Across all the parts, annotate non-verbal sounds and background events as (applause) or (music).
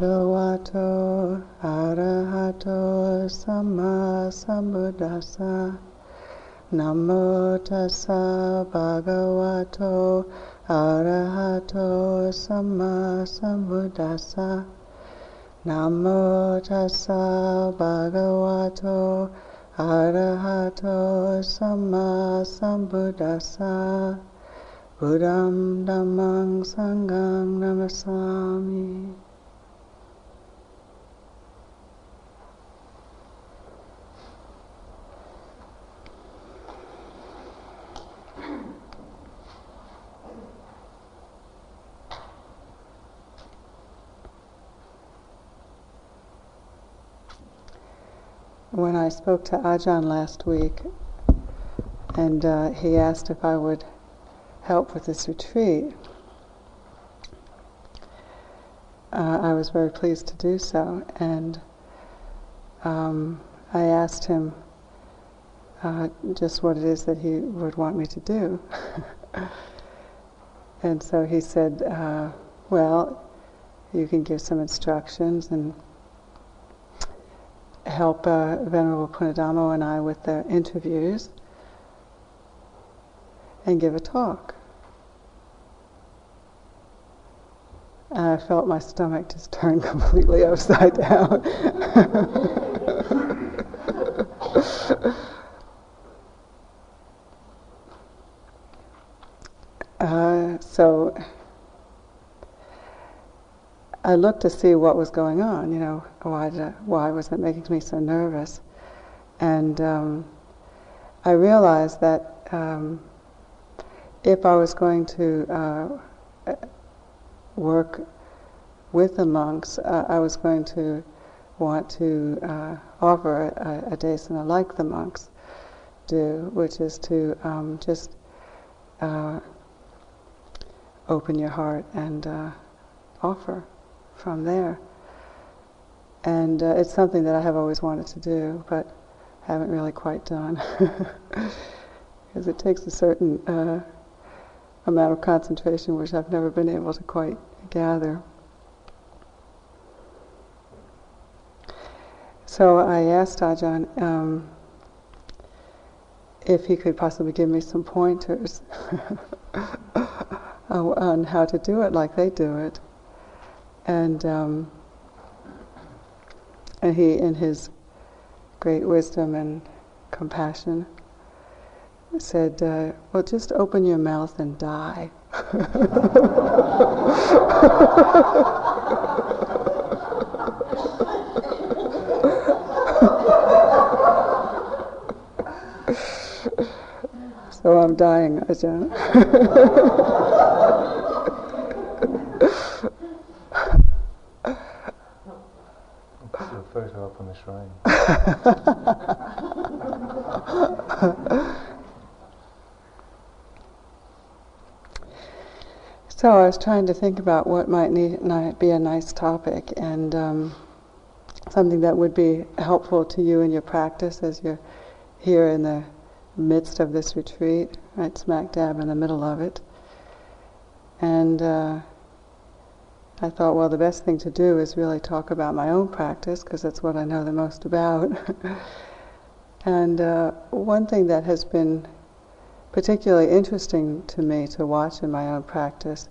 Bhagavato Arahato Samma Sambuddhassa Namo Tassa Bhagavato Arahato Samma Sambuddhassa Namo Tassa Bhagavato Arahato Samma Sambuddhassa Buddham Dhammang Sanghang Namasami when I spoke to Ajahn last week, and uh, he asked if I would help with this retreat, uh, I was very pleased to do so. And um, I asked him uh, just what it is that he would want me to do. (laughs) and so he said, uh, Well, you can give some instructions and help uh, Venerable Punnadhammo and I with the interviews and give a talk. And I felt my stomach just (laughs) turn completely upside down. (laughs) uh, so I looked to see what was going on. You know, why I, why was it making me so nervous? And um, I realized that um, if I was going to uh, work with the monks, uh, I was going to want to uh, offer a, a desana like the monks do, which is to um, just uh, open your heart and uh, offer from there. And uh, it's something that I have always wanted to do, but haven't really quite done. (laughs) Because it takes a certain uh, amount of concentration which I've never been able to quite gather. So I asked Ajahn um, if he could possibly give me some pointers (laughs) on how to do it like they do it. And um, and he, in his great wisdom and compassion, said, uh, "Well, just open your mouth and die." (laughs) so I'm dying, Ajahn. (laughs) photo up on the (laughs) shrine. so I was trying to think about what might need, be a nice topic and um, something that would be helpful to you in your practice as you're here in the midst of this retreat, right smack dab in the middle of it. And uh, I thought, well, the best thing to do is really talk about my own practice because that's what I know the most about. (laughs) and uh, one thing that has been particularly interesting to me to watch in my own practice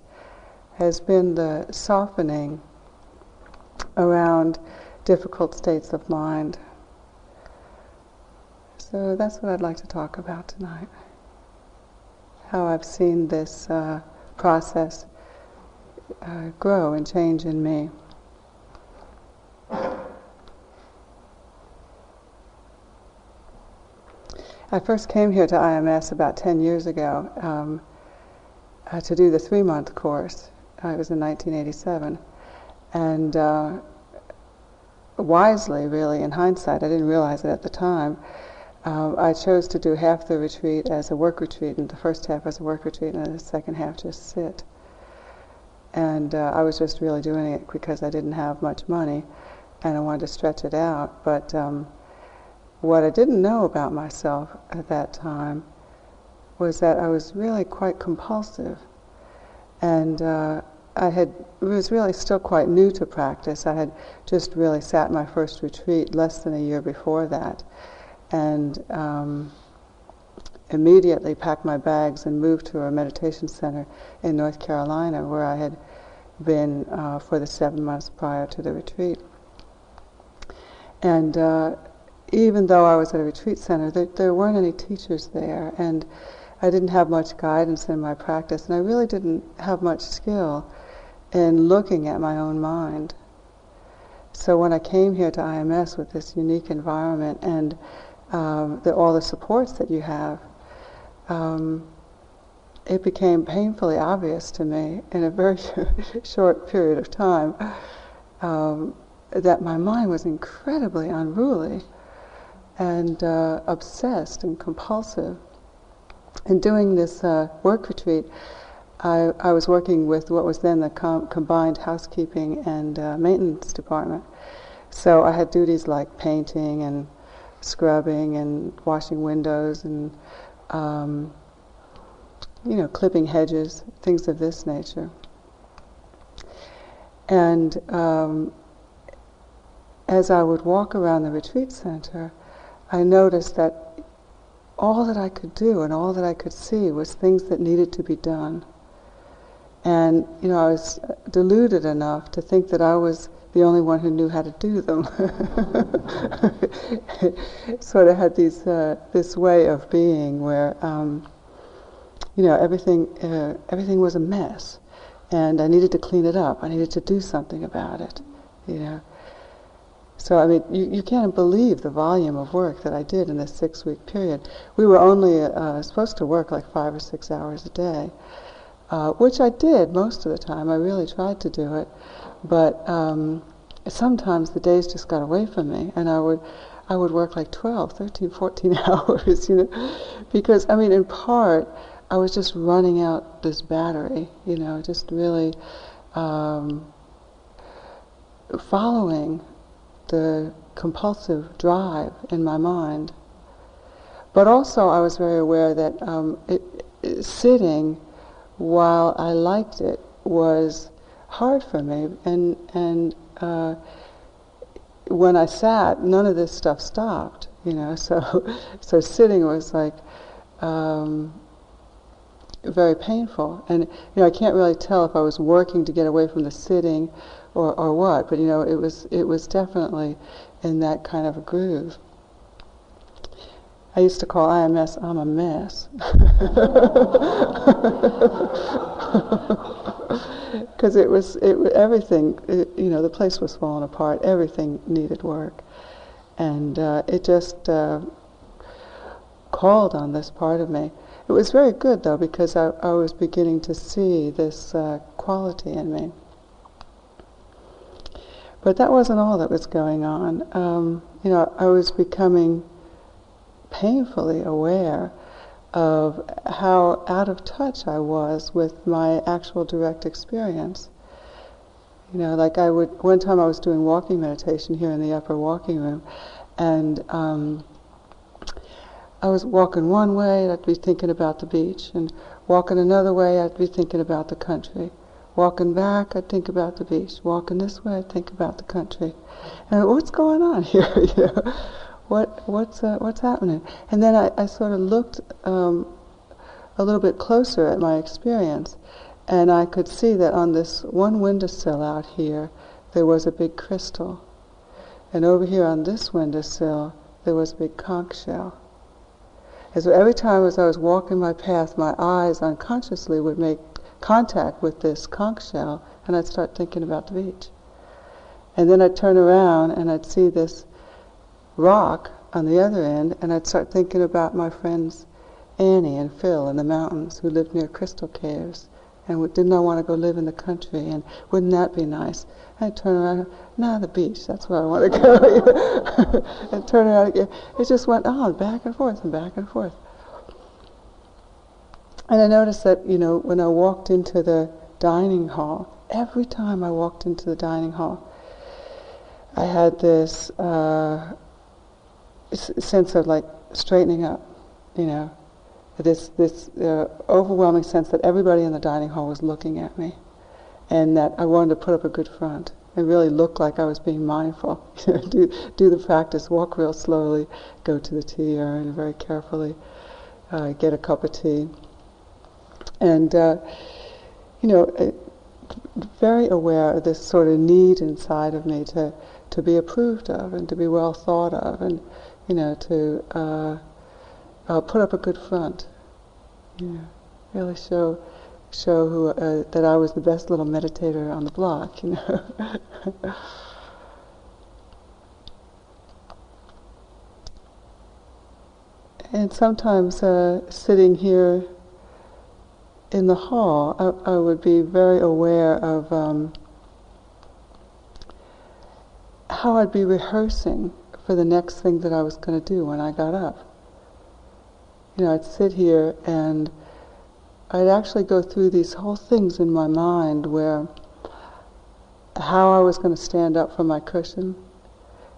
has been the softening around difficult states of mind. So that's what I'd like to talk about tonight. How I've seen this uh, process uh, grow and change in me. I first came here to IMS about 10 years ago um, uh, to do the three month course. Uh, it was in 1987. And uh, wisely, really, in hindsight, I didn't realize it at the time. Uh, I chose to do half the retreat as a work retreat, and the first half as a work retreat, and the second half just sit and uh, I was just really doing it because I didn't have much money, and I wanted to stretch it out. But um, what I didn't know about myself at that time was that I was really quite compulsive, and uh, I had was really still quite new to practice. I had just really sat my first retreat less than a year before that, and um, immediately packed my bags and moved to a meditation center in North Carolina, where I had been uh, for the seven months prior to the retreat. And uh, even though I was at a retreat center, there, there weren't any teachers there, and I didn't have much guidance in my practice, and I really didn't have much skill in looking at my own mind. So when I came here to IMS with this unique environment and um, the, all the supports that you have, um, it became painfully obvious to me in a very (laughs) short period of time um, that my mind was incredibly unruly and uh, obsessed and compulsive. In doing this uh, work retreat, I, I, was working with what was then the com- combined housekeeping and uh, maintenance department. So I had duties like painting and scrubbing and washing windows and um, you know clipping hedges, things of this nature. And um, as I would walk around the retreat center, I noticed that all that I could do and all that I could see was things that needed to be done. And, you know, I was deluded enough to think that I was the only one who knew how to do them. (laughs) sort of had these, uh, this way of being where, um, you know, everything, uh, everything was a mess. And I needed to clean it up. I needed to do something about it, you know. So, I mean, you, you can't believe the volume of work that I did in this six week period. We were only uh, supposed to work like five or six hours a day, uh, which I did most of the time. I really tried to do it. But um, sometimes the days just got away from me, and I would. I would work like 12, 13, 14 (laughs) hours, you know, because I mean, in part, I was just running out this battery, you know, just really um, following the compulsive drive in my mind. But also, I was very aware that um, it, it, sitting, while I liked it, was hard for me. And and uh, when I sat, none of this stuff stopped. You know, so (laughs) so sitting was like um, very painful. And you know, I can't really tell if I was working to get away from the sitting or, or what, but you know, it was it was definitely in that kind of a groove. I used to call IMS I'm a mess. (laughs) Because it was it everything it, you know the place was falling apart. Everything needed work. And uh, it just uh, called on this part of me. It was very good though because I, I was beginning to see this uh, quality in me. But that wasn't all that was going on. Um, you know, I was becoming painfully aware of how out of touch I was with my actual direct experience. You know, like I would, one time I was doing walking meditation here in the upper walking room, and um, I was walking one way, I'd be thinking about the beach, and walking another way, I'd be thinking about the country. Walking back, I'd think about the beach. Walking this way, I'd think about the country. And what's going on (laughs) here? you know, what what's uh, what's happening? And then I, I sort of looked um, a little bit closer at my experience, and I could see that on this one windowsill out here, there was a big crystal, and over here on this windowsill, there was a big conch shell. And so every time as I was walking my path, my eyes unconsciously would make contact with this conch shell, and I'd start thinking about the beach. And then I'd turn around and I'd see this rock on the other end, and I'd start thinking about my friends Annie and Phil in the mountains who lived near crystal caves. And didn't I want to go live in the country? And wouldn't that be nice? I'd turn around, nah, the beach, that's where I want to go. (laughs) and turn around again. It just went on back and forth and back and forth. And I noticed that, you know, when I walked into the dining hall, every time I walked into the dining hall, I had this uh, sense of like straightening up, you know, this this uh, overwhelming sense that everybody in the dining hall was looking at me, and that I wanted to put up a good front and really look like I was being mindful. (laughs) do do the practice, walk real slowly, go to the tea urn very carefully, uh, get a cup of tea, and uh, you know, uh, very aware of this sort of need inside of me to to be approved of and to be well thought of, and you know, to uh, uh, put up a good front. Yeah, really show show who uh, that I was the best little meditator on the block, you know. (laughs) and sometimes uh, sitting here in the hall, I, I, would be very aware of um, how I'd be rehearsing for the next thing that I was going to do when I got up. You know, I'd sit here and I'd actually go through these whole things in my mind where how I was going to stand up from my cushion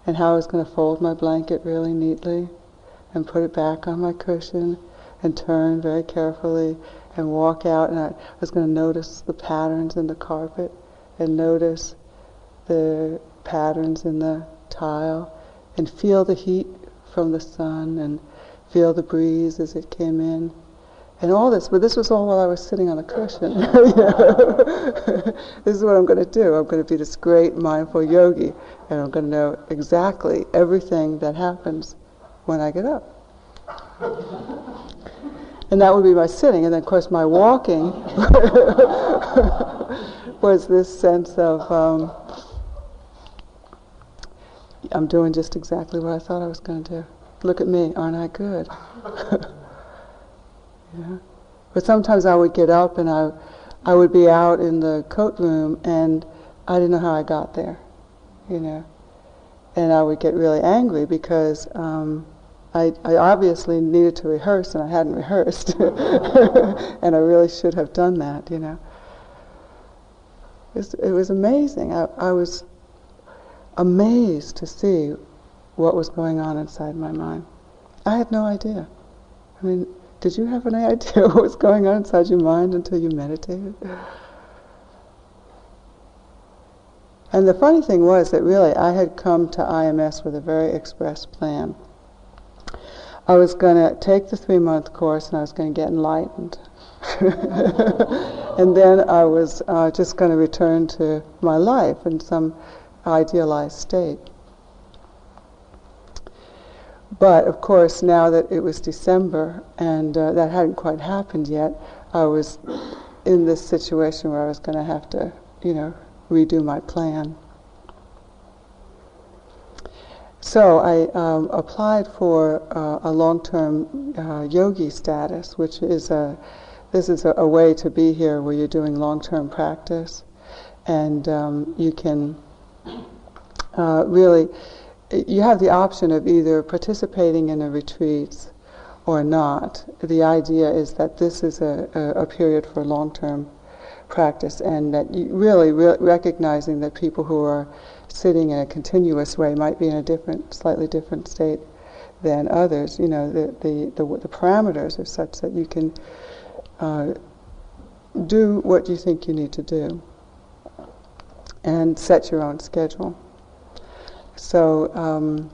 and how I was going to fold my blanket really neatly and put it back on my cushion and turn very carefully and walk out and I was going to notice the patterns in the carpet and notice the patterns in the tile and feel the heat from the sun and feel the breeze as it came in and all this, but this was all while I was sitting on a cushion. (laughs) (laughs) this is what I'm going to do. I'm going to be this great mindful yogi, and I'm going to know exactly everything that happens when I get up. and that would be my sitting, and then of course my walking (laughs) was this sense of um, I'm doing just exactly what I thought I was going to do. Look at me, aren't I good? (laughs) Yeah. But sometimes I would get up and I, I would be out in the coat room and I didn't know how I got there, you know. And I would get really angry because um, I, I obviously needed to rehearse and I hadn't (laughs) rehearsed. (laughs) and I really should have done that, you know. It was, it was amazing. I, I was amazed to see what was going on inside my mind. I had no idea. I mean, did you have any (laughs) idea what was going on inside your mind until you meditated? And the funny thing was that really I had come to IMS with a very express plan. I was going to take the three month course and I was going to get enlightened. (laughs) and then I was uh, just going to return to my life in some idealized state. But of course, now that it was December and uh, that hadn't quite happened yet, I was in this situation where I was going to have to, you know, redo my plan. So I um, applied for uh, a long-term uh, yogi status, which is a this is a, a, way to be here where you're doing long-term practice, and um, you can uh, really you have the option of either participating in a retreat or not. The idea is that this is a, a, a period for long-term practice and that really re- recognizing that people who are sitting in a continuous way might be in a different, slightly different state than others. You know, the, the, the, the parameters are such that you can uh, do what you think you need to do and set your own schedule. So um,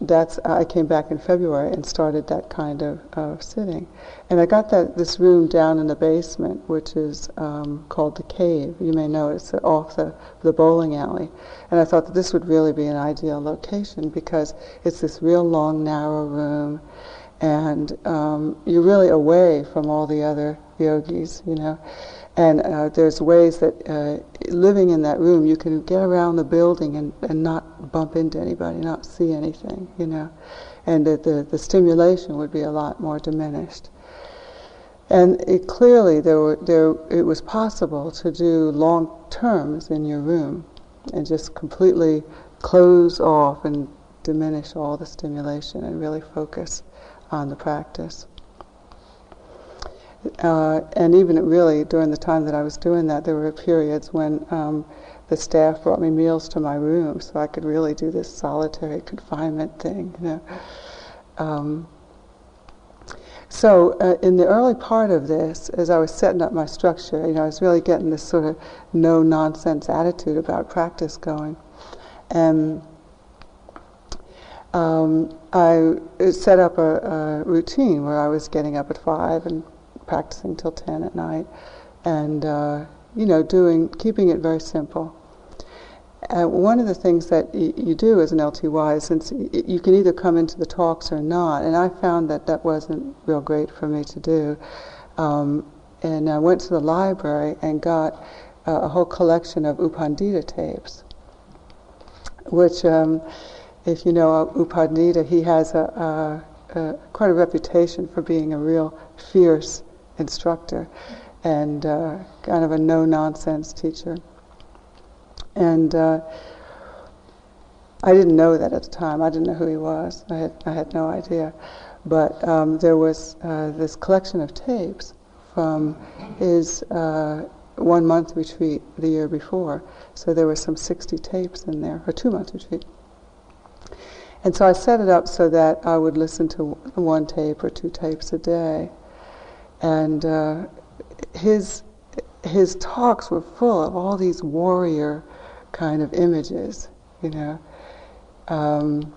that's I came back in February and started that kind of, sitting, and I got that this room down in the basement, which is um, called the Cave. You may know it's off the the bowling alley, and I thought that this would really be an ideal location because it's this real long narrow room, and um, you're really away from all the other yogis, you know. And uh, there's ways that uh, living in that room, you can get around the building and, and not bump into anybody, not see anything, you know. And that the, the stimulation would be a lot more diminished. And it clearly there, were, there it was possible to do long terms in your room and just completely close off and diminish all the stimulation and really focus on the practice. Uh, and even really during the time that I was doing that, there were periods when um, the staff brought me meals to my room, so I could really do this solitary confinement thing. You know. Um, so uh, in the early part of this, as I was setting up my structure, you know, I was really getting this sort of no nonsense attitude about practice going, and um, I set up a, a, routine where I was getting up at five and practicing till ten at night, and uh, you know, doing keeping it very simple. Uh, one of the things that y- you do as an LTY is since y- you can either come into the talks or not, and I found that that wasn't real great for me to do. Um, and I went to the library and got uh, a whole collection of U Pandita tapes, which, um, if you know U Pandita, he has a, a, a, quite a reputation for being a real fierce instructor and uh, kind of a no-nonsense teacher. And uh, I didn't know that at the time. I didn't know who he was. I had, I had no idea. But um, there was uh, this collection of tapes from his uh, one month retreat the year before. So there were some 60 tapes in there, a two month retreat. And so I set it up so that I would listen to one tape or two tapes a day. And uh, his, his talks were full of all these warrior kind of images, you know. Um,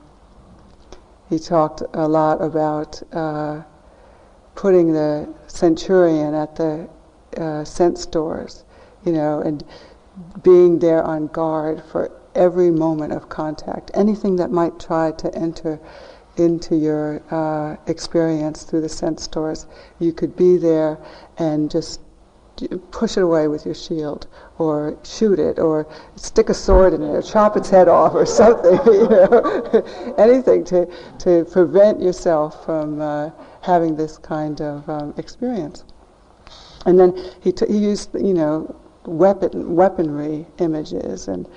he talked a lot about uh, putting the centurion at the uh, sense doors, you know, and being there on guard for every moment of contact. Anything that might try to enter into your uh, experience through the sense doors, you could be there and just push it away with your shield, or shoot it, or stick a sword in it, or chop its head off, or something. (laughs) You know, (laughs) anything to to prevent yourself from uh, having this kind of um, experience. And then he t- he used you know weapon weaponry images and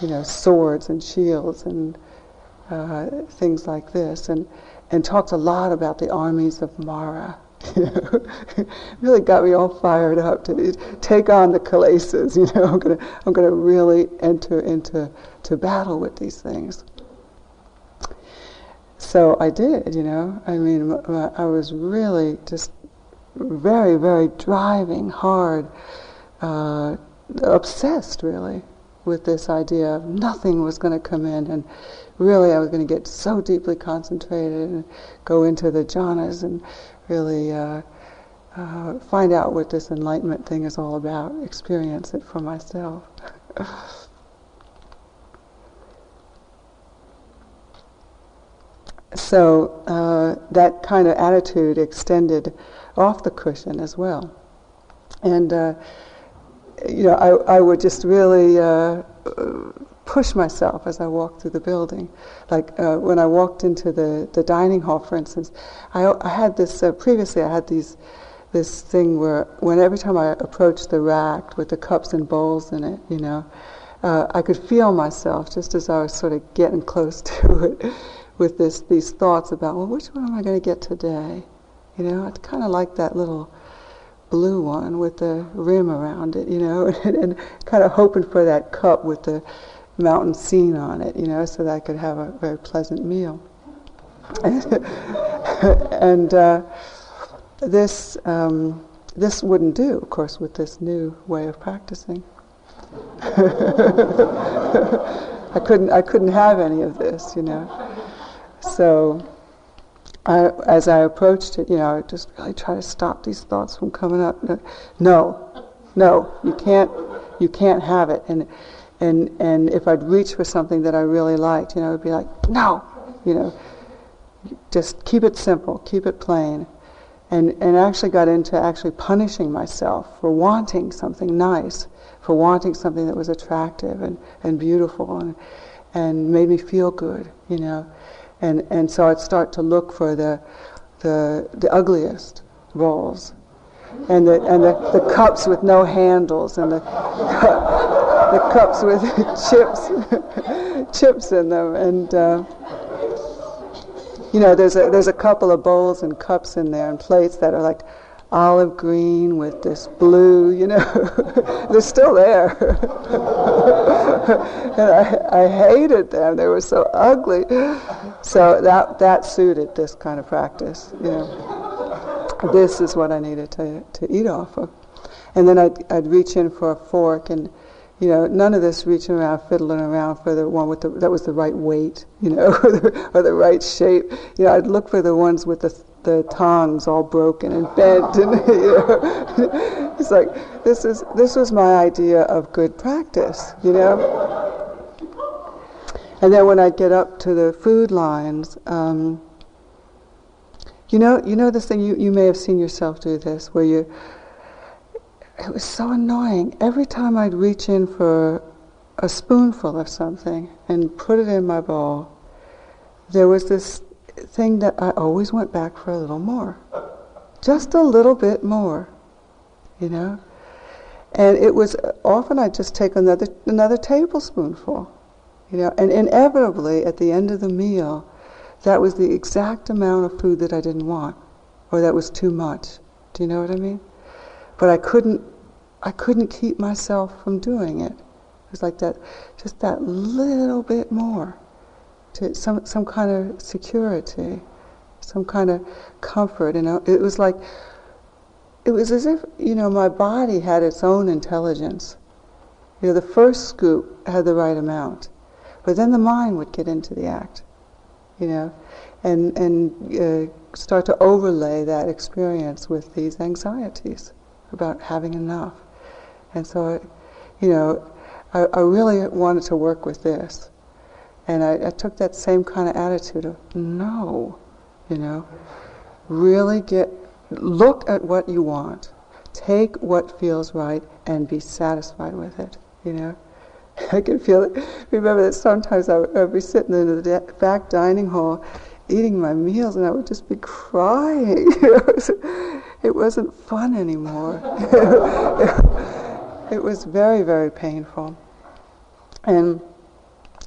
you know swords and shields and uh, things like this, and and talked a lot about the armies of Mara (laughs) really got me all fired up to take on the kilesas. You know, (laughs) I'm gonna I'm gonna really enter into to battle with these things. So I did. You know, I mean, I was really just very very driving hard, uh, obsessed really with this idea of nothing was going to come in and really I was going to get so deeply concentrated and go into the jhanas and really uh, uh, find out what this enlightenment thing is all about, experience it for myself. (laughs) so uh, that kind of attitude extended off the cushion as well. And, uh, you know, I, I would just really uh, push myself as I walked through the building. Like uh, when I walked into the, the dining hall, for instance, I, I had this, uh, previously I had these, this thing where when every time I approached the rack with the cups and bowls in it, you know, uh, I could feel myself just as I was sort of getting close (laughs) to it with this, these thoughts about, well, which one am I going to get today? You know, I'd kind of like that little blue one with the rim around it, you know, (laughs) and, and kind of hoping for that cup with the mountain scene on it, you know, so that I could have a very pleasant meal. (laughs) and uh, this um, this wouldn't do, of course, with this new way of practicing. (laughs) I couldn't I couldn't have any of this, you know. So. I, as I approached it, you know, I just really try to stop these thoughts from coming up. No, no, you can't, you can't have it. And and and if I'd reach for something that I really liked, you know, it'd be like, no, you know, just keep it simple, keep it plain, and and actually got into actually punishing myself for wanting something nice, for wanting something that was attractive and and beautiful and and made me feel good, you know, and and so I'd start to look for the the the ugliest roles and the and the, the cups with no handles and the (laughs) the cups with (laughs) chips (laughs) chips in them. And uh, you know there's a there's a couple of bowls and cups in there and plates that are like olive green with this blue you know (laughs) they're still there (laughs) and I, I hated them they were so ugly so that that suited this kind of practice you know this is what I needed to, to eat off of. And then I'd, I'd reach in for a fork and, you know, none of this reaching around, fiddling around for the one with the, that was the right weight, you know, (laughs) or, the, right shape. You know, I'd look for the ones with the, the tongs all broken and bent and, (laughs) it's like, this is, this was my idea of good practice, you know. And then when I get up to the food lines, um, you know, you know this thing. You, you may have seen yourself do this, where you. It was so annoying. Every time I'd reach in for a spoonful of something and put it in my bowl, there was this thing that I always went back for a little more, just a little bit more, you know. And it was often I'd just take another another tablespoonful you know, and inevitably at the end of the meal, that was the exact amount of food that I didn't want, or that was too much. Do you know what I mean? But I couldn't, I couldn't keep myself from doing it. It was like that, just that little bit more, to some some kind of security, some kind of comfort. You know, it was like, it was as if you know my body had its own intelligence. You know, the first scoop had the right amount but then the mind would get into the act, you know, and and uh, start to overlay that experience with these anxieties about having enough. And so, you know, I, I really wanted to work with this. And I, I took that same kind of attitude of, no, you know, really get, look at what you want, take what feels right, and be satisfied with it, you know. (laughs) I can feel it. Remember that sometimes I would, I would be sitting in the back dining hall eating my meals and I would just be crying. (laughs) it wasn't fun anymore. (laughs) it was very, very painful. And,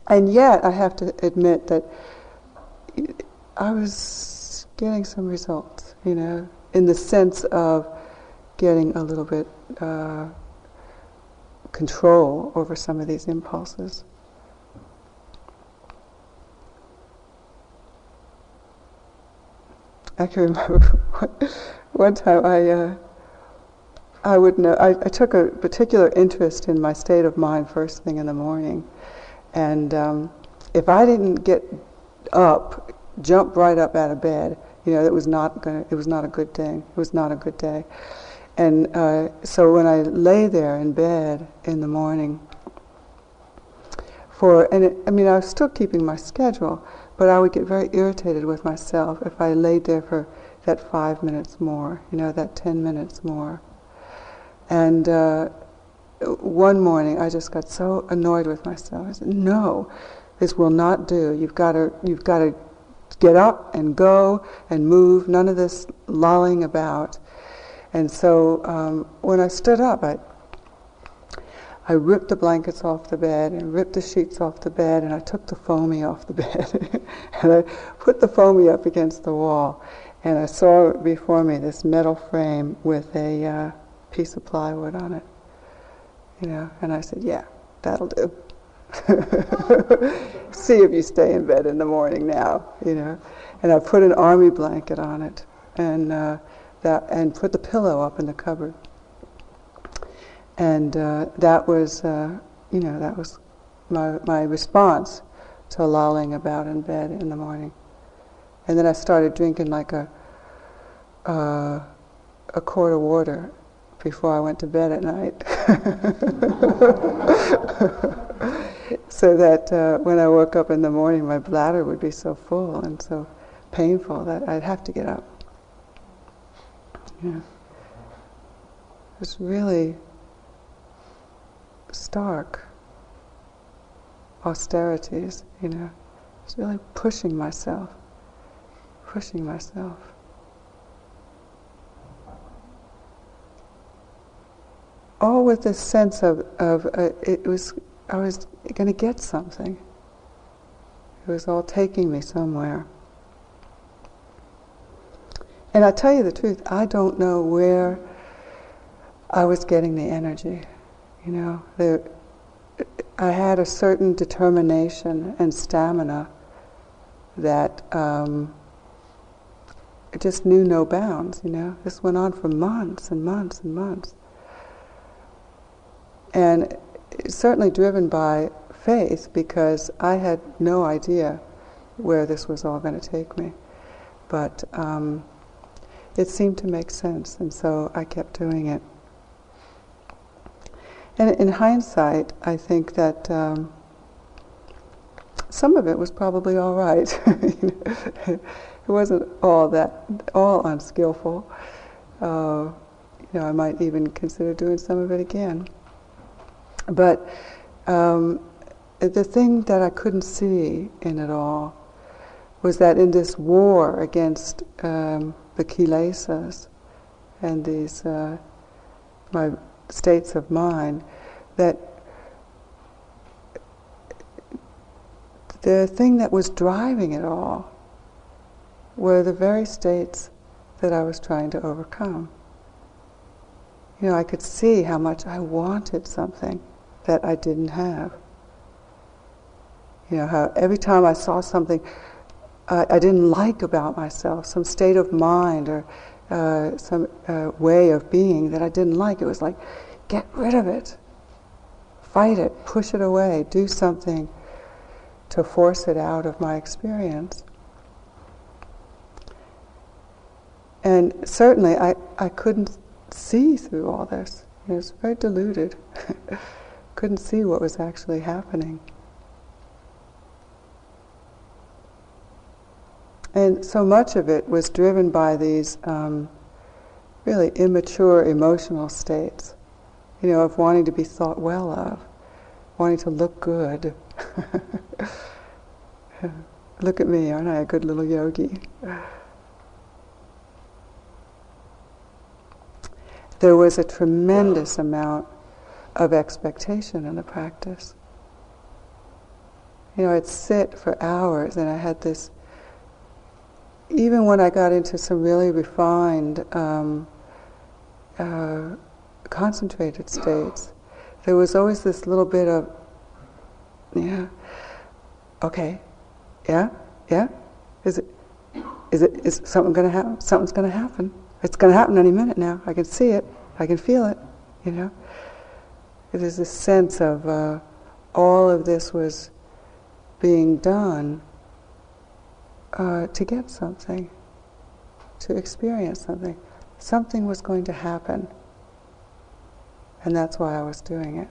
and yet, I have to admit that I was getting some results, you know, in the sense of getting a little bit uh, control over some of these impulses. I can remember (laughs) one time I uh, I would know I, I, took a particular interest in my state of mind first thing in the morning, and um, if I didn't get up, jump right up out of bed, you know, it was not gonna, it was not a good thing. It was not a good day. And uh, so when I lay there in bed in the morning, for and it, I mean I was still keeping my schedule, but I would get very irritated with myself if I laid there for that five minutes more, you know, that ten minutes more. And uh, one morning I just got so annoyed with myself. I said, "No, this will not do. You've got to, you've got to get up and go and move. None of this lolling about." And so um, when I stood up, I, I ripped the blankets off the bed and ripped the sheets off the bed and I took the foamy off the bed (laughs) and I put the foamy up against the wall and I saw before me this metal frame with a uh, piece of plywood on it. You know, and I said, yeah, that'll do. (laughs) See if you stay in bed in the morning now, you know. And I put an army blanket on it and uh, that and put the pillow up in the cupboard. And uh, that was, uh, you know, that was my, my response to lolling about in bed in the morning. And then I started drinking like a, uh, a quart of water before I went to bed at night. (laughs) so that uh, when I woke up in the morning, my bladder would be so full and so painful that I'd have to get up. Yeah. It's really stark austerities, you know. It's really pushing myself, pushing myself. All with this sense of, of uh, it was, I was going to get something. It was all taking me somewhere. And I tell you the truth, I don't know where I was getting the energy. You know, there, I had a certain determination and stamina that um, just knew no bounds, you know. This went on for months and months and months. And certainly driven by faith because I had no idea where this was all going to take me. But um, it seemed to make sense, and so I kept doing it. And in hindsight, I think that um, some of it was probably all right. (laughs) it wasn't all that all unskillful. Uh, you know, I might even consider doing some of it again. But um, the thing that I couldn't see in it all was that in this war against um, the kilesas and these uh, my states of mind, that the thing that was driving it all were the very states that I was trying to overcome. You know, I could see how much I wanted something that I didn't have. You know, how every time I saw something uh, I didn't like about myself, some state of mind or uh, some uh, way of being that I didn't like, it was like, get rid of it. Fight it, push it away, do something to force it out of my experience. And certainly I, I couldn't see through all this. It was very deluded. (laughs) couldn't see what was actually happening. And so much of it was driven by these um, really immature emotional states, you know, of wanting to be thought well of, wanting to look good. (laughs) look at me, aren't I a good little yogi? There was a tremendous amount of expectation in the practice. You know, I'd sit for hours and I had this, even when I got into some really refined, um, uh, concentrated states, there was always this little bit of, yeah, okay, yeah, yeah, is it, is it, is something going to happen? Something's going to happen. It's going to happen any minute now. I can see it. I can feel it. You know. There's a sense of uh, all of this was being done uh, to get something, to experience something. Something was going to happen, and that's why I was doing it.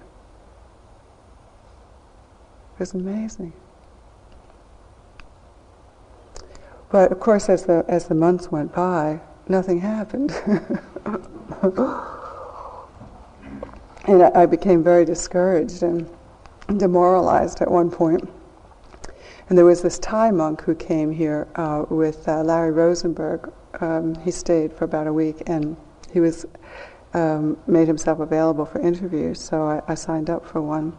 It was amazing. But of course, as the as the months went by, nothing happened. (laughs) And I became very discouraged and demoralized at one point. And there was this Thai monk who came here uh, with uh, Larry Rosenberg. Um, he stayed for about a week, and he was um, made himself available for interviews. So I, I signed up for one.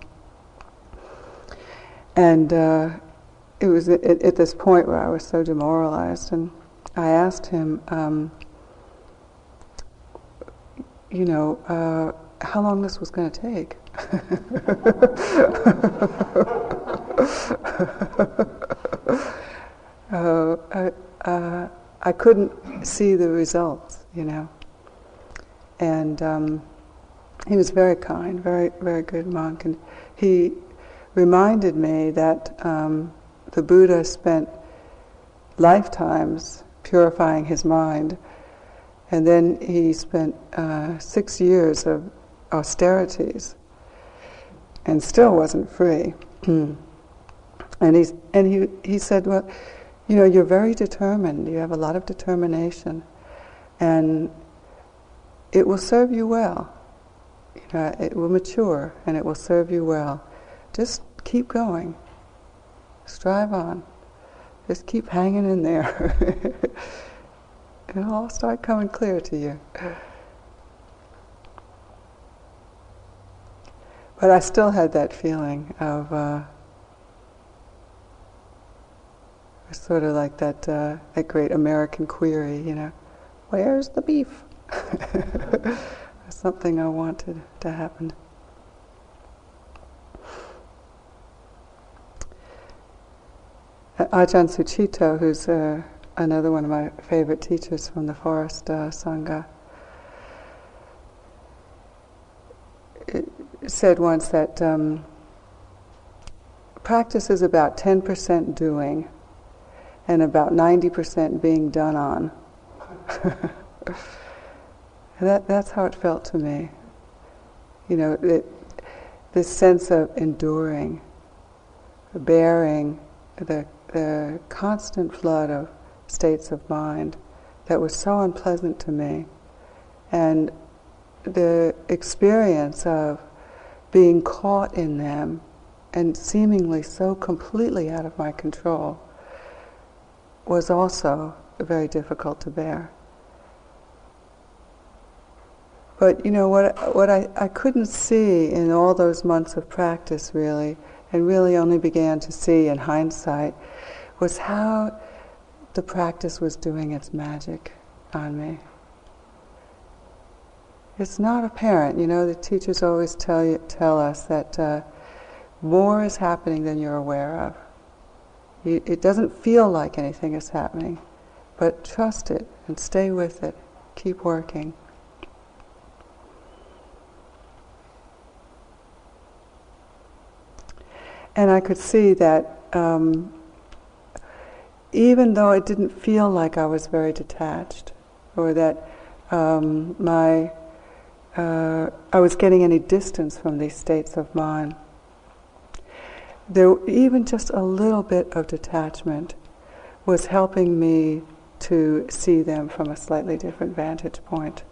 And uh, it was at, at, this point where I was so demoralized, and I asked him, um, you know uh, how long this was going to take. (laughs) uh, I, uh, I couldn't see the results, you know. And um, he was very kind, very, very good monk. And he reminded me that um, the Buddha spent lifetimes purifying his mind. And then he spent uh, six years of austerities and still wasn't free. Hmm. and he's, and he, he said, well, you know, you're very determined. You have a lot of determination, and it will serve you well. You know, it will mature, and it will serve you well. Just keep going. Strive on. Just keep hanging in there. (laughs) It'll all start coming clear to you. But I still had that feeling of uh, sort of like that uh, that great American query, you know, where's the beef? (laughs) Something I wanted to happen. Ajahn Sucitto, who's a, another one of my favorite teachers from the Forest uh, Sangha, said once that um, practice is about 10% doing and about 90% being done on. (laughs) that, that's how it felt to me. You know, it, this sense of enduring, bearing the, the constant flood of states of mind that was so unpleasant to me. And the experience of being caught in them and seemingly so completely out of my control was also very difficult to bear. But you know what? What I, I couldn't see in all those months of practice, really, and really only began to see in hindsight, was how the practice was doing its magic on me. It's not apparent, you know. The teachers always tell you, tell us that uh, more is happening than you're aware of. You, it doesn't feel like anything is happening, but trust it and stay with it. Keep working. And I could see that um, even though it didn't feel like I was very detached, or that um, my uh, I was getting any distance from these states of mind, there even just a little bit of detachment was helping me to see them from a slightly different vantage point.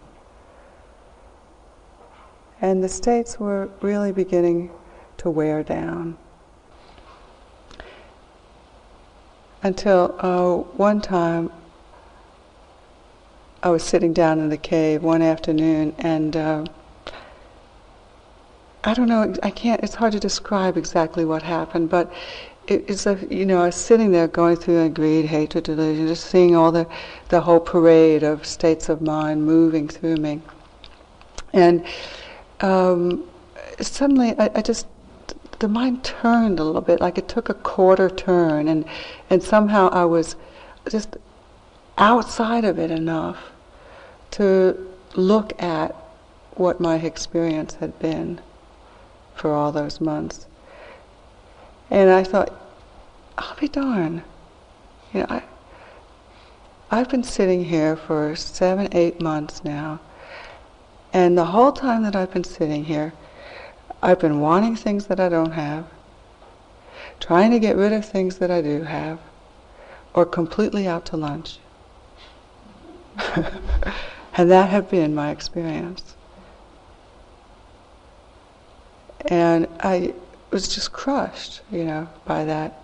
And the states were really beginning to wear down. until uh, one time I was sitting down in the cave one afternoon and uh, I don't know, I can't, it's hard to describe exactly what happened, but it's a, you know, I was sitting there going through a greed, hatred, delusion, just seeing all the, the whole parade of states of mind moving through me. And um, suddenly I, I just the mind turned a little bit, like it took a quarter turn, and and somehow I was just outside of it enough to look at what my experience had been for all those months. And I thought, I'll be darned. You know, I, I've been sitting here for seven, eight months now, and the whole time that I've been sitting here, I've been wanting things that I don't have, trying to get rid of things that I do have, or completely out to lunch. (laughs) and that had been my experience. And I was just crushed, you know, by that.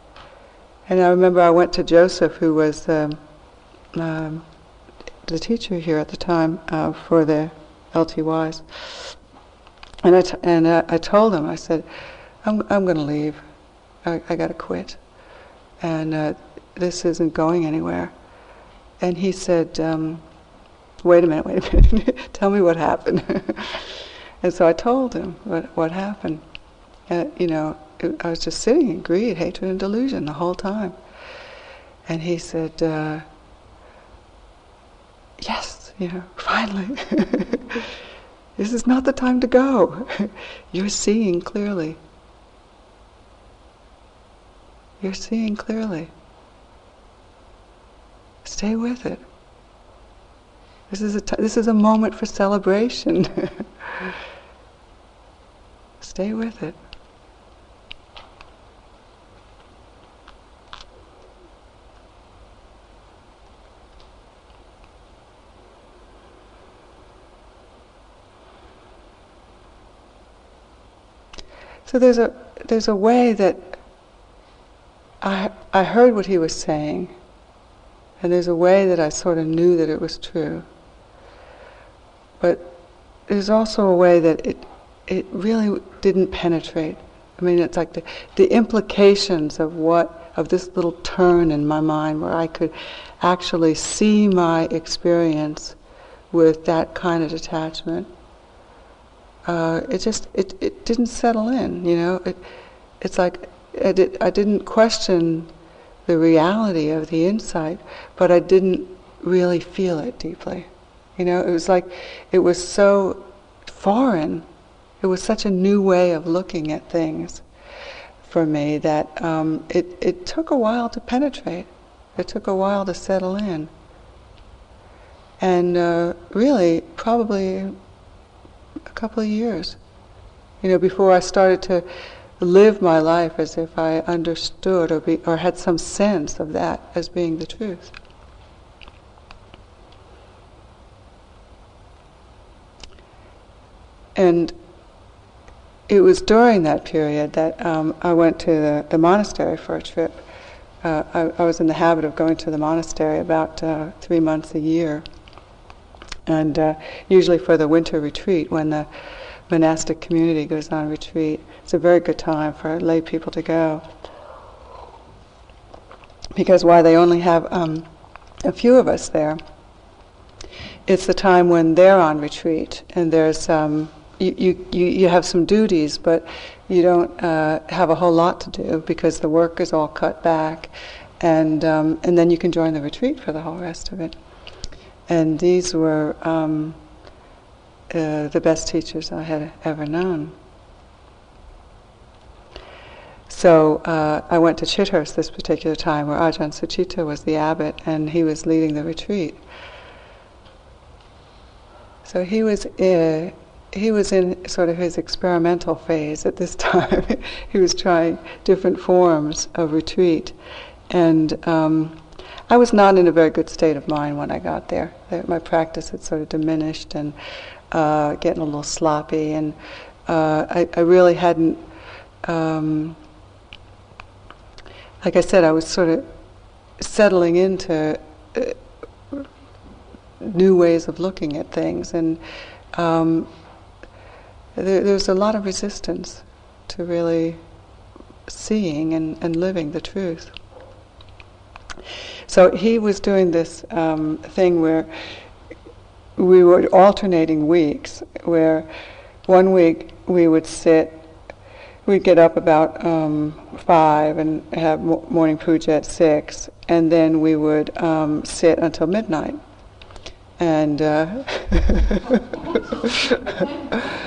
And I remember I went to Joseph, who was um, um, the teacher here at the time uh, for the LTYs. And I, t- and uh, I told him, I said, I'm, I'm going to leave. I, I got to quit. And uh, this isn't going anywhere. And he said, um, wait a minute, wait a minute, (laughs) tell me what happened. (laughs) and so I told him what, what happened. And, you know, I was just sitting in greed, hatred, and delusion the whole time. And he said, uh, yes, you know, finally. (laughs) This is not the time to go. You're seeing clearly. You're seeing clearly. Stay with it. This is a t- this is a moment for celebration. (laughs) Stay with it. So there's a there's a way that I I heard what he was saying, and there's a way that I sort of knew that it was true. But there's also a way that it it really didn't penetrate. I mean, it's like the the implications of what of this little turn in my mind where I could actually see my experience with that kind of detachment uh, it just it, it didn't settle in. You know, it it's like I, did, I didn't question the reality of the insight, but I didn't really feel it deeply. You know, it was like it was so foreign. It was such a new way of looking at things for me that um, it, it took a while to penetrate. It took a while to settle in. And uh, really, probably a couple of years, you know, before I started to live my life as if I understood or, be, or had some sense of that as being the truth. And it was during that period that um, I went to the, the, monastery for a trip. Uh, I, I, was in the habit of going to the monastery about uh, three months a year, and uh, usually for the winter retreat when the monastic community goes on retreat. It's a very good time for lay people to go. Because why they only have um, a few of us there, it's the time when they're on retreat and there's um, you, you, you have some duties, but you don't uh, have a whole lot to do because the work is all cut back, and um, and then you can join the retreat for the whole rest of it. And these were um, uh, the best teachers I had ever known. So uh, I went to Chithurst this particular time where Ajahn Sucitto was the abbot and he was leading the retreat. So he was uh, he was in sort of his experimental phase at this (laughs) time. he was trying different forms of retreat, and um, I was not in a very good state of mind when I got there. My practice had sort of diminished and uh, getting a little sloppy, and uh, I, I, really hadn't. Um, like I said, I was sort of settling into uh, new ways of looking at things, and um, there, there was a lot of resistance to really seeing and, and living the truth. So he was doing this um, thing where we were alternating weeks, where one week we would sit, we'd get up about um, five and have morning puja at six, and then we would um, sit until midnight. And uh, (laughs)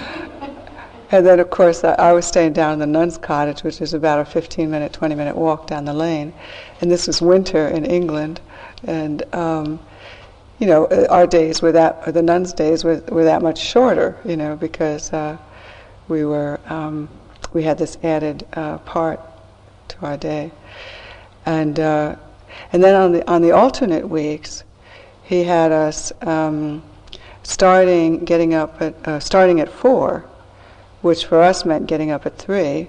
And then, of course, I, I, was staying down in the nun's cottage, which is about a 15 minute, 20 minute walk down the lane. And this was winter in England. And, um, you know, uh, our days were that, or the nuns' days were, were that much shorter, you know, because uh, we were, um, we had this added uh, part to our day. And, uh, and then on the, on the alternate weeks, he had us um, starting, getting up at, uh, starting at four which for us meant getting up at three,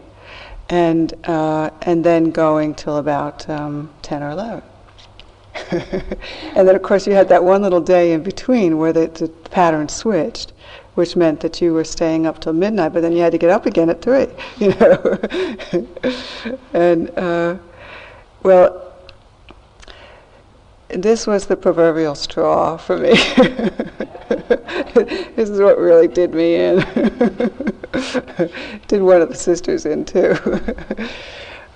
and uh, and then going till about um, ten or eleven. (laughs) and then, of course, you had that one little day in between where the, the, pattern switched, which meant that you were staying up till midnight, but then you had to get up again at three. (laughs) You know, and uh, well. This was the proverbial straw for me. (laughs) this is what really did me in. (laughs) did one of the sisters in too.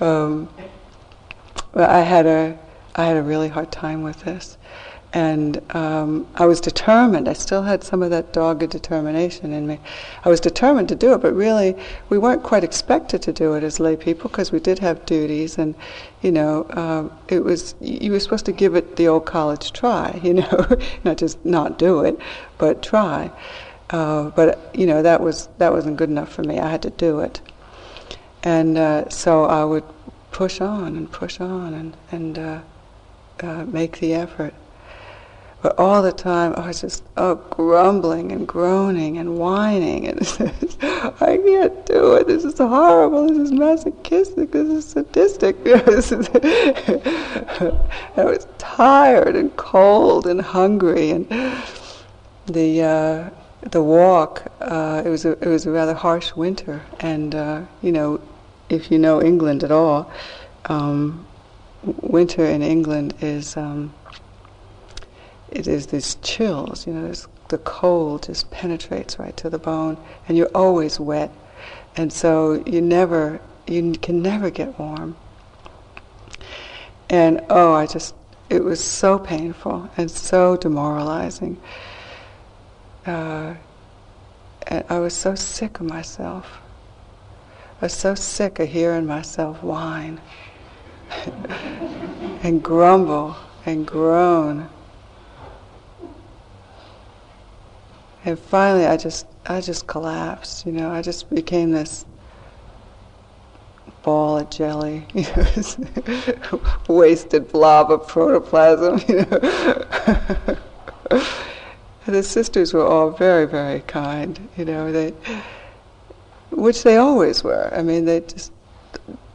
um, I had a I had a really hard time with this, and um, I was determined. I still had some of that dogged determination in me. I was determined to do it, but really, we weren't quite expected to do it as lay people because we did have duties, and you know, uh, it was you were supposed to give it the old college try. (laughs) You know, not just not do it, but try. Uh, but you know that was that wasn't good enough for me. I had to do it, and uh, so I would push on and push on and and uh, uh make the effort. But all the time I was just oh, grumbling and groaning and whining and (laughs) I can't do it. This is horrible. This is masochistic. This is sadistic. (laughs) (laughs) I was tired and cold and hungry and the uh, the walk, uh, it was a, it was a rather harsh winter, and uh, you know, if you know England at all, um, winter in England is um, it is these chills. You know, the cold just penetrates right to the bone, and you're always wet, and so you never you can never get warm. And oh, I just, it was so painful and so demoralizing. Uh, I was so sick of myself. I was so sick of hearing myself whine (laughs) and grumble and groan. And finally, I just, I just collapsed. You know, I just became this ball of jelly, (laughs) you know, (laughs) wasted blob of protoplasm. (laughs) You know, the sisters were all very, very kind. You know, they, which they always were. I mean, they just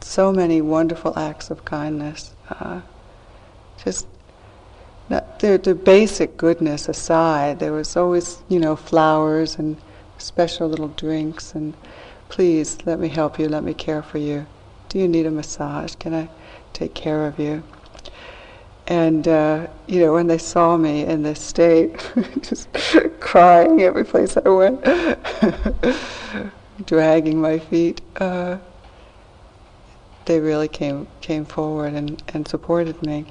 so many wonderful acts of kindness. Uh, just their, their basic goodness aside, there was always, you know, flowers and special little drinks and please let me help you, let me care for you. Do you need a massage? Can I take care of you? And, uh, you know, when they saw me in this state, (laughs) just crying every place I went, (laughs) dragging my feet, uh, they really came, came forward and, and supported me.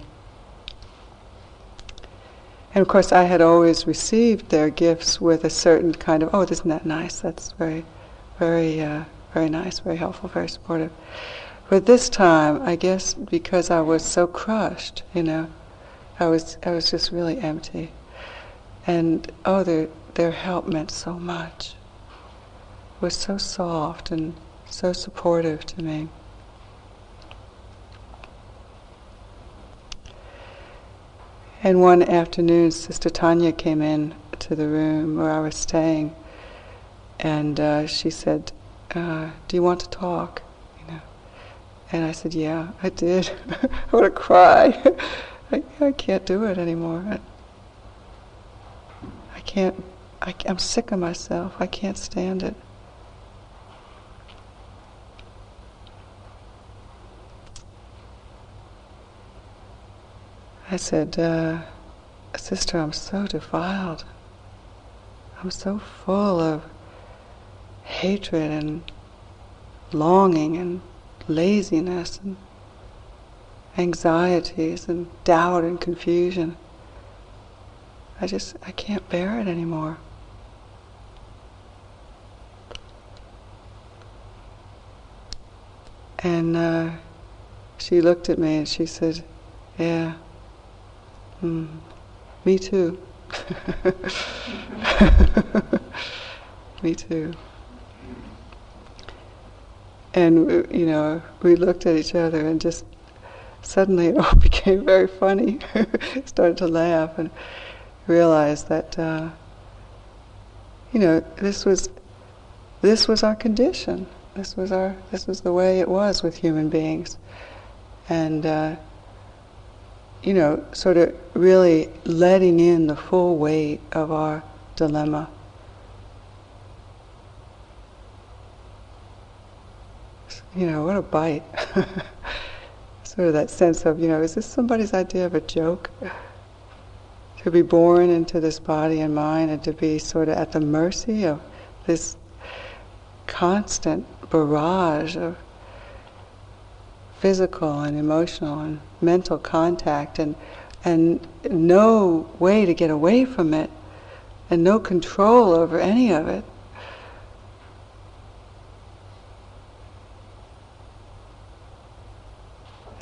And of course, I had always received their gifts with a certain kind of, oh, isn't that nice? That's very, very, uh, very nice, very helpful, very supportive. But this time, I guess because I was so crushed, you know, I was, I was just really empty. And oh, their, their help meant so much. It was so soft and so supportive to me. And one afternoon, Sister Tanya came in to the room where I was staying, and uh, she said, uh, "Do you want to talk?" You know, and I said, "Yeah, I did. I want to cry. (laughs) I, I can't do it anymore. I, I can't. I, I'm sick of myself. I can't stand it." I said, uh, Sister, I'm so defiled. I'm so full of hatred and longing and laziness and anxieties and doubt and confusion. I just, I can't bear it anymore. And uh, she looked at me and she said, Yeah. Mm. Me too. (laughs) Me too. And, you know, we looked at each other and just suddenly it (laughs) all became very funny. (laughs) Started to laugh and realized that, uh, you know, this was, this was our condition. This was our, this was the way it was with human beings. And, uh, you know, sort of really letting in the full weight of our dilemma. You know, what a bite. (laughs) sort of that sense of, you know, is this somebody's idea of a joke? To be born into this body and mind and to be sort of at the mercy of this constant barrage of physical and emotional and mental contact and and no way to get away from it and no control over any of it.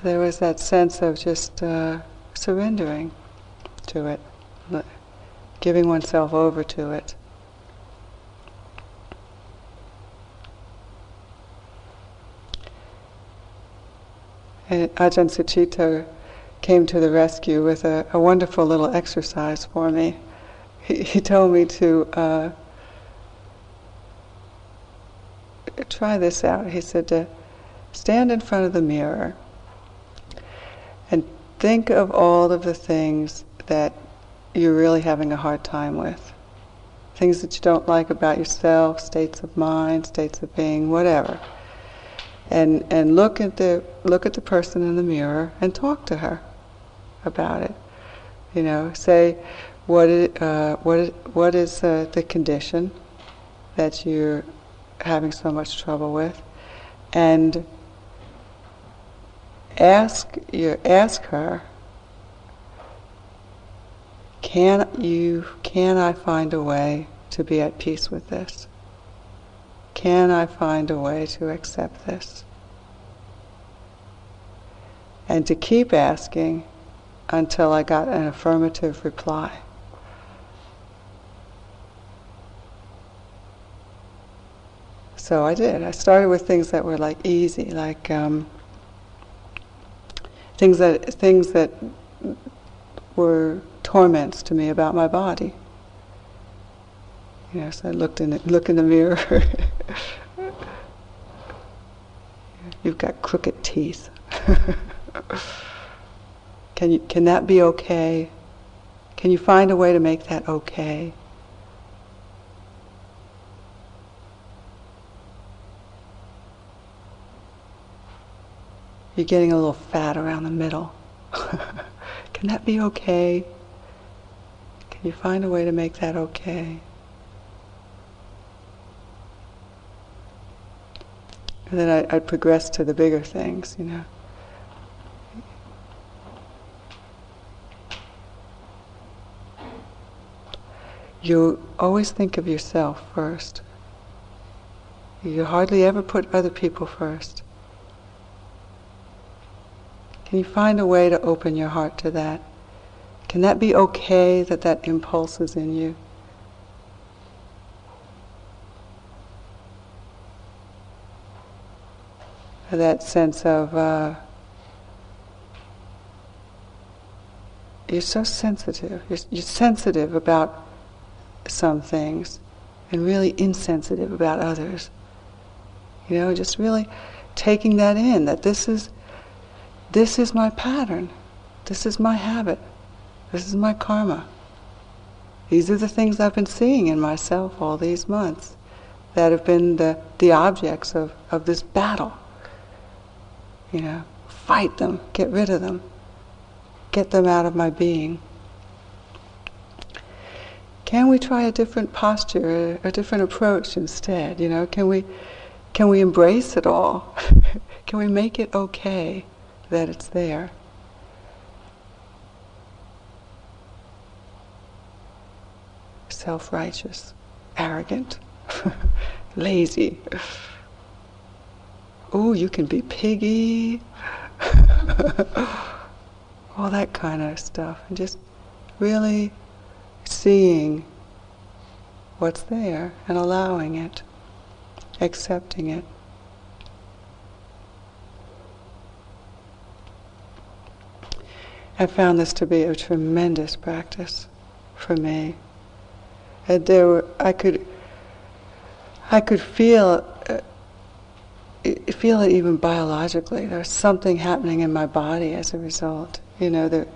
There was that sense of just uh, surrendering to it, giving oneself over to it. And Ajahn Sucitto came to the rescue with a, a wonderful little exercise for me. He, he told me to uh, try this out. He said to stand in front of the mirror and think of all of the things that you're really having a hard time with. Things that you don't like about yourself, states of mind, states of being, whatever and and look at the look at the person in the mirror and talk to her about it. You know, say what uh, what what is uh, the condition that you're having so much trouble with, and ask you ask her can you can I find a way to be at peace with this? Can I find a way to accept this? And to keep asking until I got an affirmative reply. So I did. I started with things that were like easy, like um, things that things that were torments to me about my body. So I looked in it, look in the mirror. (laughs) You've got crooked teeth. (laughs) can you can that be okay? Can you find a way to make that okay? You're getting a little fat around the middle. (laughs) Can that be okay? Can you find a way to make that okay? And then I, I'd progress to the bigger things, you know. You always think of yourself first. You hardly ever put other people first. Can you find a way to open your heart to that? Can that be okay that that impulse is in you? That sense of uh, you're so sensitive. You're, you're sensitive about some things and really insensitive about others. You know, just really taking that in that this is this is my pattern. This is my habit. This is my karma. These are the things I've been seeing in myself all these months that have been the, the objects of, of this battle. You know, fight them, get rid of them, get them out of my being. Can we try a different posture, a, a different approach instead? You know, can we, can we embrace it all? (laughs) can we make it okay? that it's there. Self righteous, arrogant, (laughs) lazy. (laughs) Oh, you can be piggy. (laughs) All that kind of stuff. And just really seeing what's there and allowing it, accepting it. I found this to be a tremendous practice for me. And there were, I could, I could feel, feel it even biologically. There was something happening in my body as a result. You know, there,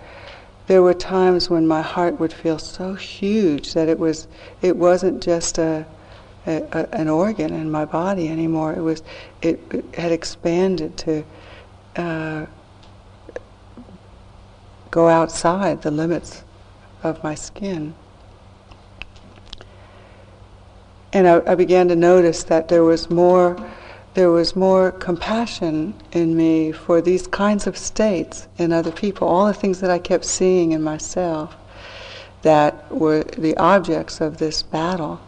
there were times when my heart would feel so huge that it was, it wasn't just a, a, a an organ in my body anymore. It was, it, it had expanded to. Uh, go outside the limits of my skin. And I, I, began to notice that there was more, there was more compassion in me for these kinds of states in other people. All the things that I kept seeing in myself that were the objects of this battle,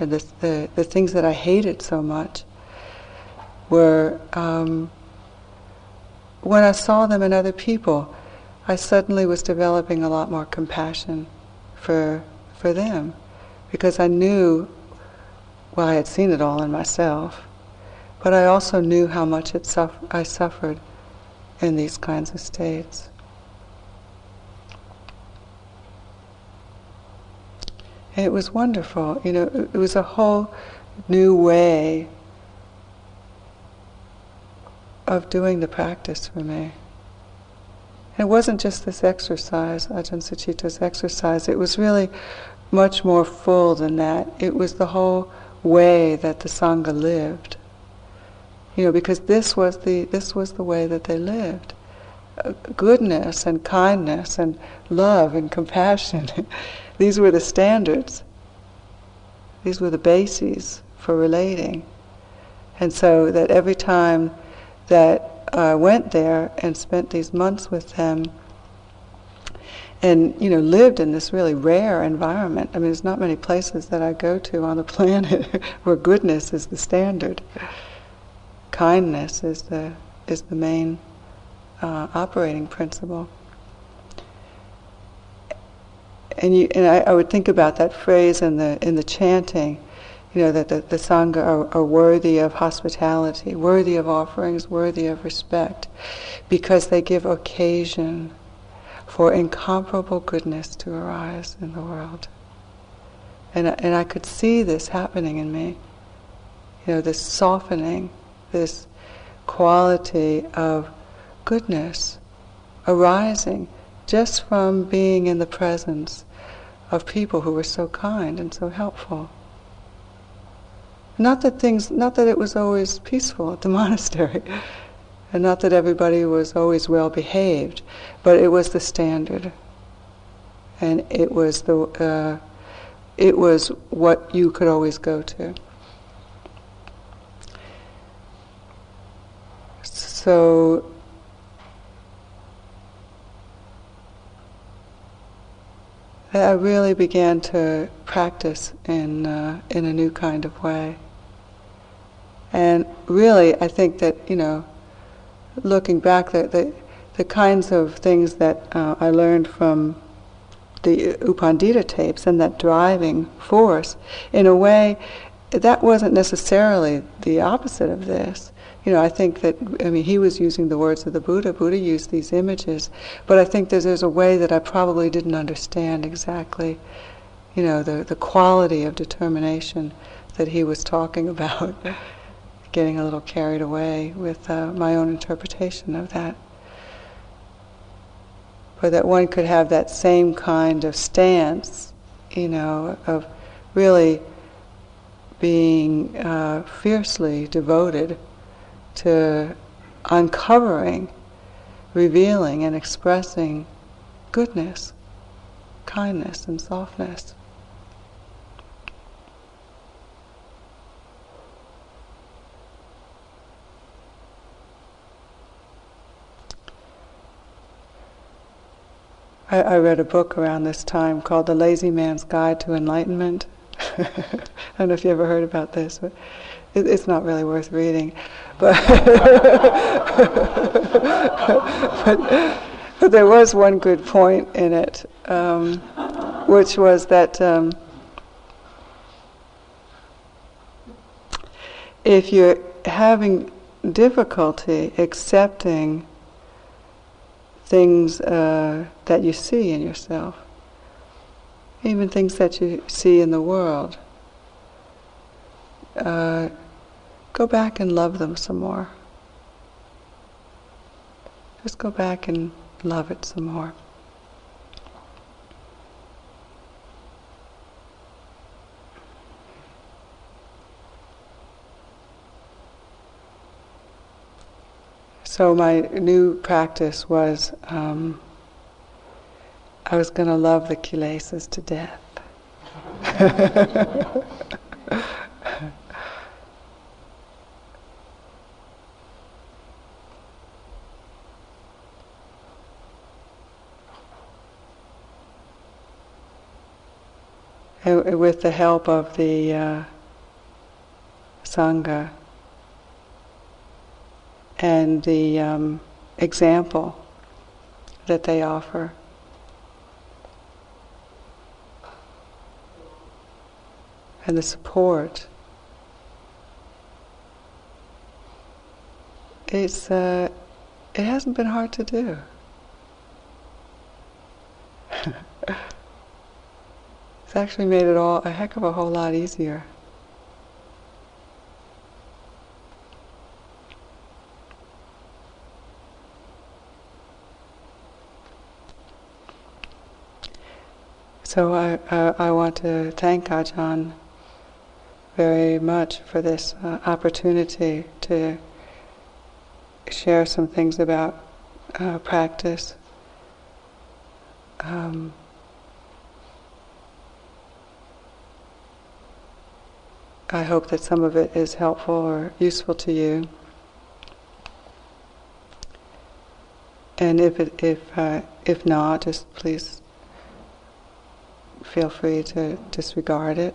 and the, the, things that I hated so much, were um, when I saw them in other people I suddenly was developing a lot more compassion for for them because I knew well I had seen it all in myself but I also knew how much it suff- I suffered in these kinds of states. And it was wonderful, you know, it was a whole new way of doing the practice for me. And it wasn't just this exercise, Ajahn Sucitto's exercise, it was really much more full than that. It was the whole way that the Sangha lived. You know, because this was the, this was the way that they lived. Uh, goodness and kindness and love and compassion, (laughs) these were the standards. These were the bases for relating. And so that every time that I went there and spent these months with them and you know lived in this really rare environment. I mean, there's not many places that I go to on the (laughs) planet where goodness is the standard. Kindness is the is the main uh, operating principle. And you and I, I, would think about that phrase in the in the chanting, you know, that the, the sangha are, are worthy of hospitality, worthy of offerings, worthy of respect, because they give occasion for incomparable goodness to arise in the world. And, and I could see this happening in me. You know, this softening, this quality of goodness arising just from being in the presence of people who were so kind and so helpful. Not that things, not that it was always peaceful at the (laughs) monastery. And not that everybody was always well behaved, but it was the standard. And it was the uh, it was what you could always go to. So I really began to practice in uh, in a new kind of way. And really, I think that you know looking back, the, the, kinds of things that uh, I learned from the U Pandita tapes and that driving force, in a way, that wasn't necessarily the opposite of this. You know, I think that, I mean, he was using the words of the Buddha. Buddha used these images. But I think there's, there's a way that I probably didn't understand exactly, you know, the, the quality of determination that he was talking (laughs) about getting a little carried away with uh, my own interpretation of that. But that one could have that same kind of stance, you know, of really being uh, fiercely devoted to uncovering, revealing, and expressing goodness, kindness, and softness. I, read a book around this time called The Lazy Man's Guide to Enlightenment. (laughs) I don't know if you ever heard about this, but it, it's not really worth reading. But, but, but, there was one good point in it, um, which was that um, if you're having difficulty accepting things uh, that you see in yourself, even things that you see in the world. Uh, go back and love them some more. Just go back and love it some more. So my new practice was um, I was going to love the kilesas to death. (laughs) with the help of the uh, Sangha and the um, example that they offer. And the support. It's, uh, it hasn't been hard to do. (laughs) it's actually made it all a heck of a whole lot easier. So I, uh, I want to thank Ajahn very much for this uh, opportunity to share some things about uh, practice. Um, I hope that some of it is helpful or useful to you. And if it, if uh, if not, just please feel free to disregard it.